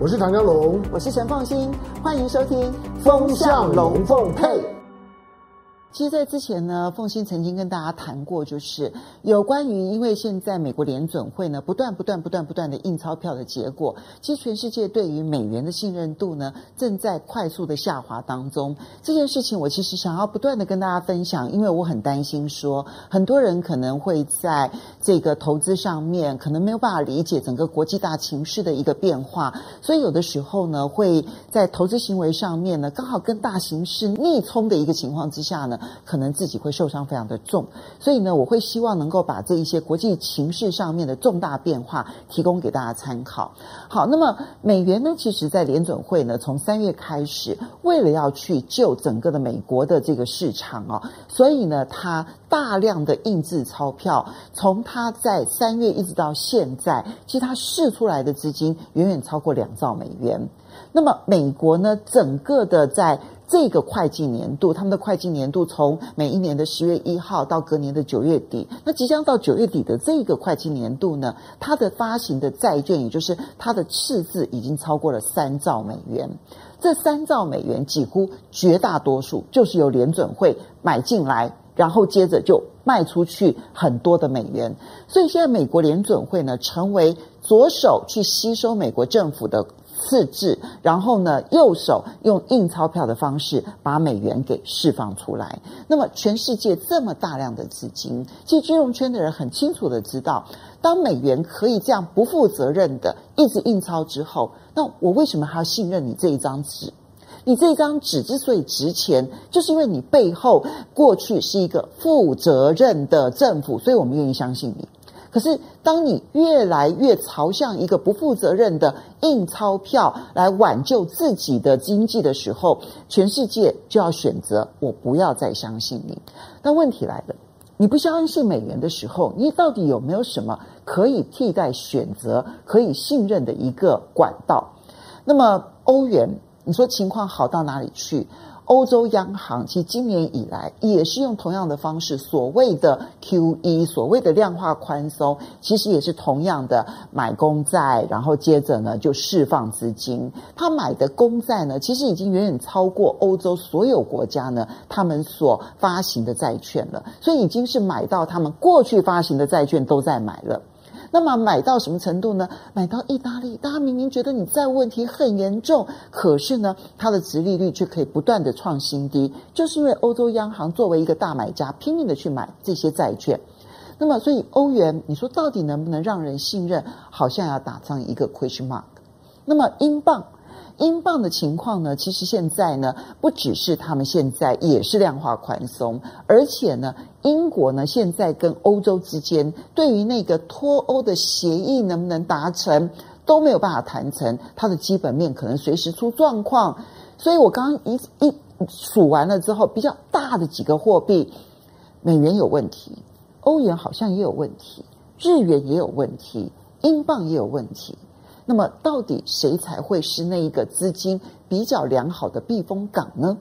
我是唐江龙，我是陈凤欣，欢迎收听《风向龙凤配》。其实，在之前呢，凤欣曾经跟大家谈过，就是有关于因为现在美国联准会呢，不断、不断、不断、不断的印钞票的结果，其实全世界对于美元的信任度呢，正在快速的下滑当中。这件事情，我其实想要不断的跟大家分享，因为我很担心说，很多人可能会在这个投资上面，可能没有办法理解整个国际大情势的一个变化，所以有的时候呢，会在投资行为上面呢，刚好跟大形势逆冲的一个情况之下呢。可能自己会受伤非常的重，所以呢，我会希望能够把这一些国际情势上面的重大变化提供给大家参考。好，那么美元呢，其实在联准会呢，从三月开始，为了要去救整个的美国的这个市场啊，所以呢，它大量的印制钞票，从它在三月一直到现在，其实它释出来的资金远远超过两兆美元。那么美国呢，整个的在这个会计年度，他们的会计年度从每一年的十月一号到隔年的九月底，那即将到九月底的这个会计年度呢，它的发行的债券，也就是它的赤字已经超过了三兆美元。这三兆美元几乎绝大多数就是由联准会买进来，然后接着就卖出去很多的美元。所以现在美国联准会呢，成为左手去吸收美国政府的。次制，然后呢，右手用印钞票的方式把美元给释放出来。那么，全世界这么大量的资金，其实金融圈的人很清楚的知道，当美元可以这样不负责任的一直印钞之后，那我为什么还要信任你这一张纸？你这张纸之所以值钱，就是因为你背后过去是一个负责任的政府，所以我们愿意相信你。可是，当你越来越朝向一个不负责任的印钞票来挽救自己的经济的时候，全世界就要选择我不要再相信你。但问题来了，你不相信美元的时候，你到底有没有什么可以替代选择、可以信任的一个管道？那么欧元，你说情况好到哪里去？欧洲央行其实今年以来也是用同样的方式，所谓的 QE，所谓的量化宽松，其实也是同样的买公债，然后接着呢就释放资金。他买的公债呢，其实已经远远超过欧洲所有国家呢他们所发行的债券了，所以已经是买到他们过去发行的债券都在买了。那么买到什么程度呢？买到意大利，大家明明觉得你债务问题很严重，可是呢，它的殖利率却可以不断的创新低，就是因为欧洲央行作为一个大买家，拼命的去买这些债券。那么，所以欧元，你说到底能不能让人信任？好像要打上一个 question mark。那么英镑。英镑的情况呢，其实现在呢，不只是他们现在也是量化宽松，而且呢，英国呢现在跟欧洲之间对于那个脱欧的协议能不能达成都没有办法谈成，它的基本面可能随时出状况。所以我刚刚一一数完了之后，比较大的几个货币，美元有问题，欧元好像也有问题，日元也有问题，英镑也有问题。那么，到底谁才会是那一个资金比较良好的避风港呢？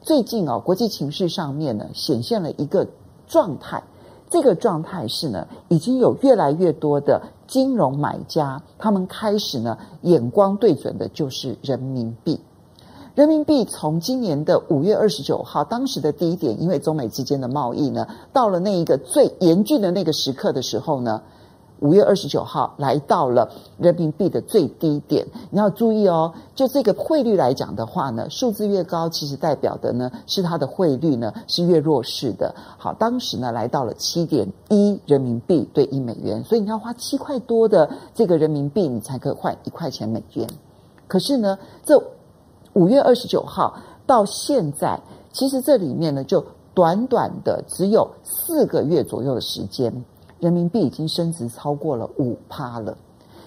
最近啊，国际情势上面呢，显现了一个状态。这个状态是呢，已经有越来越多的金融买家，他们开始呢，眼光对准的就是人民币。人民币从今年的五月二十九号，当时的低点，因为中美之间的贸易呢，到了那一个最严峻的那个时刻的时候呢。五月二十九号来到了人民币的最低点，你要注意哦。就这个汇率来讲的话呢，数字越高，其实代表的呢是它的汇率呢是越弱势的。好，当时呢来到了七点一人民币兑一美元，所以你要花七块多的这个人民币，你才可以换一块钱美元。可是呢，这五月二十九号到现在，其实这里面呢就短短的只有四个月左右的时间。人民币已经升值超过了五趴了，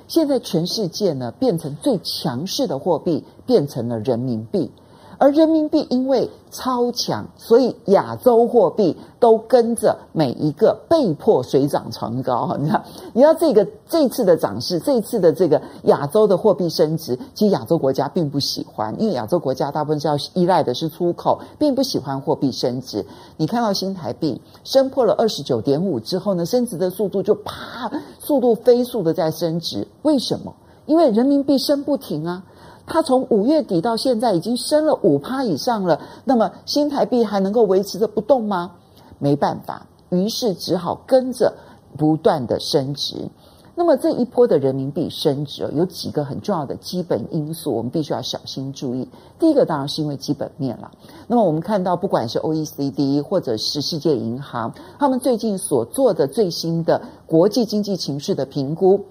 现在全世界呢变成最强势的货币，变成了人民币。而人民币因为超强，所以亚洲货币都跟着每一个被迫水涨船高。你看，你要这个这次的涨势，这次的这个亚洲的货币升值，其实亚洲国家并不喜欢，因为亚洲国家大部分是要依赖的是出口，并不喜欢货币升值。你看到新台币升破了二十九点五之后呢，升值的速度就啪，速度飞速的在升值。为什么？因为人民币升不停啊，它从五月底到现在已经升了五趴以上了。那么新台币还能够维持着不动吗？没办法，于是只好跟着不断的升值。那么这一波的人民币升值有几个很重要的基本因素，我们必须要小心注意。第一个当然是因为基本面了。那么我们看到，不管是 OECD 或者是世界银行，他们最近所做的最新的国际经济情势的评估，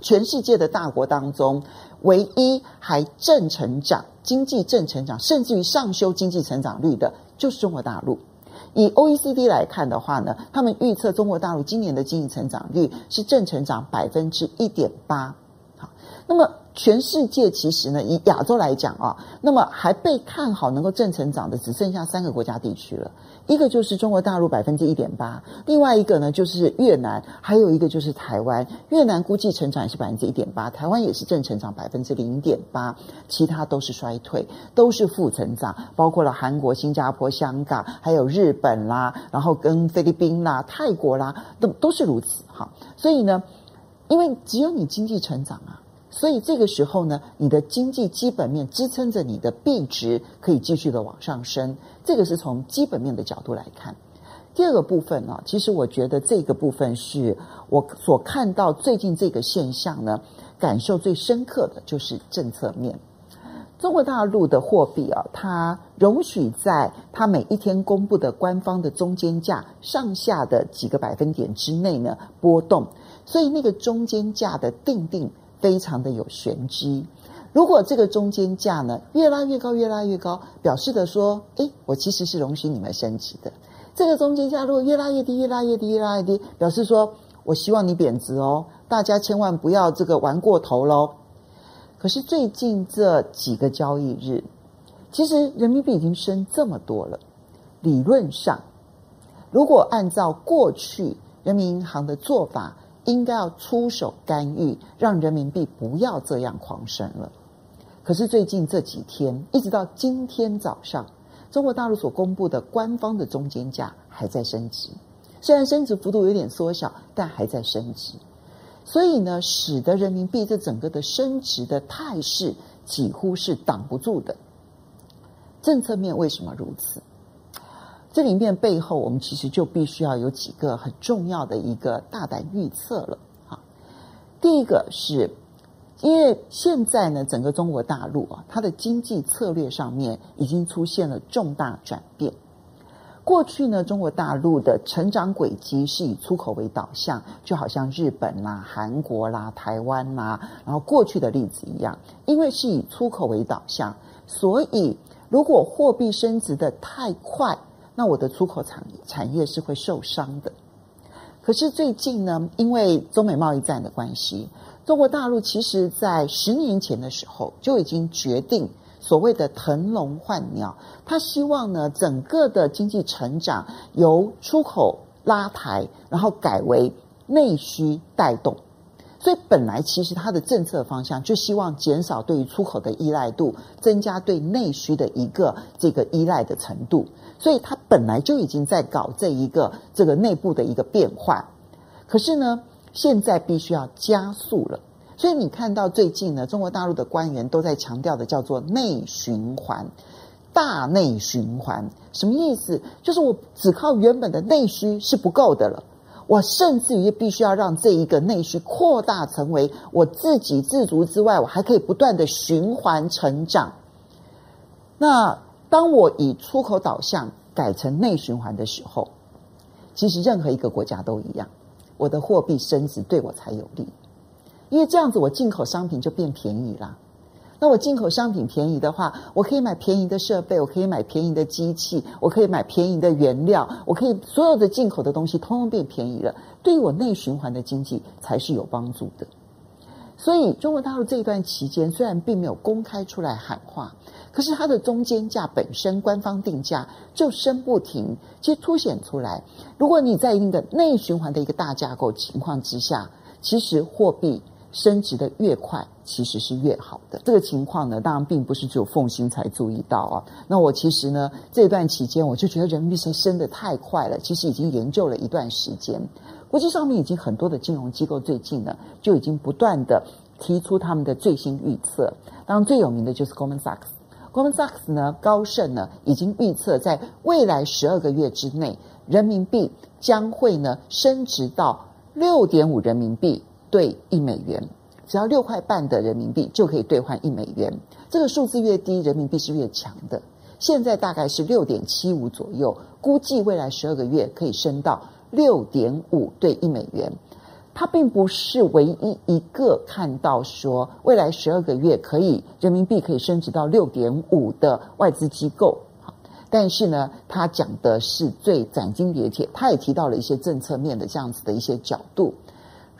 全世界的大国当中，唯一还正成长、经济正成长，甚至于上修经济成长率的，就是中国大陆。以 OECD 来看的话呢，他们预测中国大陆今年的经济成长率是正成长百分之一点八。好，那么。全世界其实呢，以亚洲来讲啊，那么还被看好能够正成长的只剩下三个国家地区了。一个就是中国大陆百分之一点八，另外一个呢就是越南，还有一个就是台湾。越南估计成长也是百分之一点八，台湾也是正成长百分之零点八，其他都是衰退，都是负成长，包括了韩国、新加坡、香港，还有日本啦，然后跟菲律宾啦、泰国啦，都都是如此哈。所以呢，因为只有你经济成长啊。所以这个时候呢，你的经济基本面支撑着你的币值可以继续的往上升，这个是从基本面的角度来看。第二个部分呢，其实我觉得这个部分是我所看到最近这个现象呢，感受最深刻的就是政策面。中国大陆的货币啊，它容许在它每一天公布的官方的中间价上下的几个百分点之内呢波动，所以那个中间价的定定。非常的有玄机。如果这个中间价呢越拉越高，越拉越高，表示的说，诶，我其实是容许你们升值的。这个中间价如果越拉越低，越拉越低，越拉越低，表示说我希望你贬值哦，大家千万不要这个玩过头喽。可是最近这几个交易日，其实人民币已经升这么多了。理论上，如果按照过去人民银行的做法，应该要出手干预，让人民币不要这样狂升了。可是最近这几天，一直到今天早上，中国大陆所公布的官方的中间价还在升值，虽然升值幅度有点缩小，但还在升值。所以呢，使得人民币这整个的升值的态势几乎是挡不住的。政策面为什么如此？这里面背后，我们其实就必须要有几个很重要的一个大胆预测了。哈，第一个是，因为现在呢，整个中国大陆啊，它的经济策略上面已经出现了重大转变。过去呢，中国大陆的成长轨迹是以出口为导向，就好像日本啦、韩国啦、台湾啦，然后过去的例子一样，因为是以出口为导向，所以如果货币升值的太快，那我的出口产产业是会受伤的。可是最近呢，因为中美贸易战的关系，中国大陆其实在十年前的时候就已经决定所谓的腾笼换鸟，他希望呢，整个的经济成长由出口拉抬，然后改为内需带动。所以本来其实它的政策方向就希望减少对于出口的依赖度，增加对内需的一个这个依赖的程度。所以它本来就已经在搞这一个这个内部的一个变化。可是呢，现在必须要加速了。所以你看到最近呢，中国大陆的官员都在强调的叫做内循环，大内循环什么意思？就是我只靠原本的内需是不够的了。我甚至于必须要让这一个内需扩大成为我自给自足之外，我还可以不断的循环成长。那当我以出口导向改成内循环的时候，其实任何一个国家都一样，我的货币升值对我才有利，因为这样子我进口商品就变便宜啦。那我进口商品便宜的话，我可以买便宜的设备，我可以买便宜的机器，我可以买便宜的原料，我可以所有的进口的东西通通变便宜了，对于我内循环的经济才是有帮助的。所以中国大陆这一段期间虽然并没有公开出来喊话，可是它的中间价本身官方定价就升不停，其实凸显出来，如果你在一定的内循环的一个大架构情况之下，其实货币。升值的越快，其实是越好的。这个情况呢，当然并不是只有凤馨才注意到啊。那我其实呢，这段期间我就觉得人民币升升得太快了。其实已经研究了一段时间，国际上面已经很多的金融机构最近呢，就已经不断的提出他们的最新预测，当然最有名的就是 Goldman Sachs。Goldman Sachs 呢，高盛呢已经预测在未来十二个月之内，人民币将会呢升值到六点五人民币兑一美元，只要六块半的人民币就可以兑换一美元。这个数字越低，人民币是越强的。现在大概是六点七五左右，估计未来十二个月可以升到六点五兑一美元。它并不是唯一一个看到说未来十二个月可以人民币可以升值到六点五的外资机构，但是呢，他讲的是最斩钉截铁，他也提到了一些政策面的这样子的一些角度。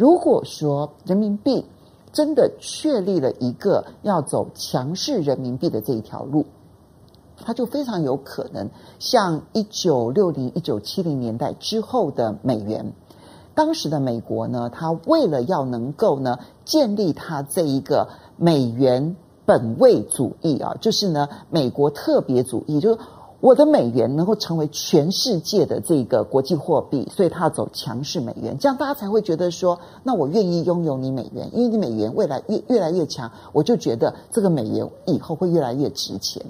如果说人民币真的确立了一个要走强势人民币的这一条路，它就非常有可能像一九六零、一九七零年代之后的美元。当时的美国呢，它为了要能够呢建立它这一个美元本位主义啊，就是呢美国特别主义，就是我的美元能够成为全世界的这个国际货币，所以它要走强势美元，这样大家才会觉得说，那我愿意拥有你美元，因为你美元未来越越来越强，我就觉得这个美元以后会越来越值钱。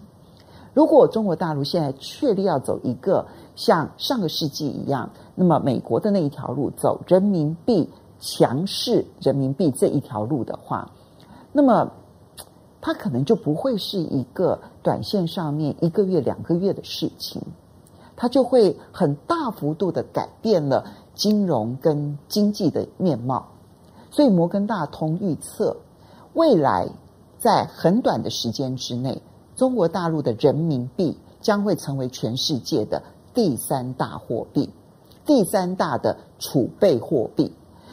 如果中国大陆现在确立要走一个像上个世纪一样，那么美国的那一条路走人民币强势人民币这一条路的话，那么它可能就不会是一个短线上面一个月两个月的事情，它就会很大幅度的改变了金融跟经济的面貌。所以摩根大通预测，未来在很短的时间之内。中国大陆的人民币将会成为全世界的第三大货币，第三大的储备货币。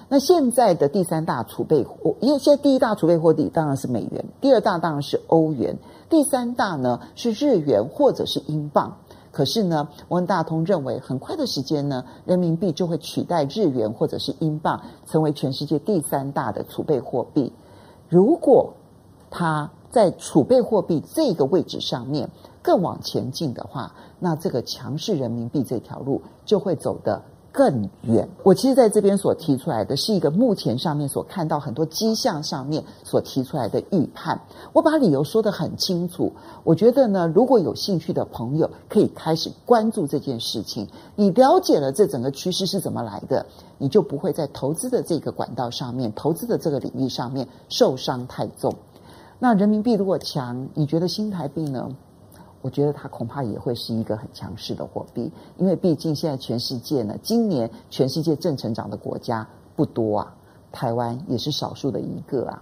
那现在的第三大储备货，因为现在第一大储备货币当然是美元，第二大当然是欧元，第三大呢是日元或者是英镑。可是呢，摩根大通认为，很快的时间呢，人民币就会取代日元或者是英镑，成为全世界第三大的储备货币。如果它在储备货币这个位置上面更往前进的话，那这个强势人民币这条路就会走得更远。我其实在这边所提出来的是一个目前上面所看到很多迹象上面所提出来的预判。我把理由说得很清楚。我觉得呢，如果有兴趣的朋友可以开始关注这件事情，你了解了这整个趋势是怎么来的，你就不会在投资的这个管道上面、投资的这个领域上面受伤太重。那人民币如果强，你觉得新台币呢？我觉得它恐怕也会是一个很强势的货币，因为毕竟现在全世界呢，今年全世界正成长的国家不多啊，台湾也是少数的一个啊。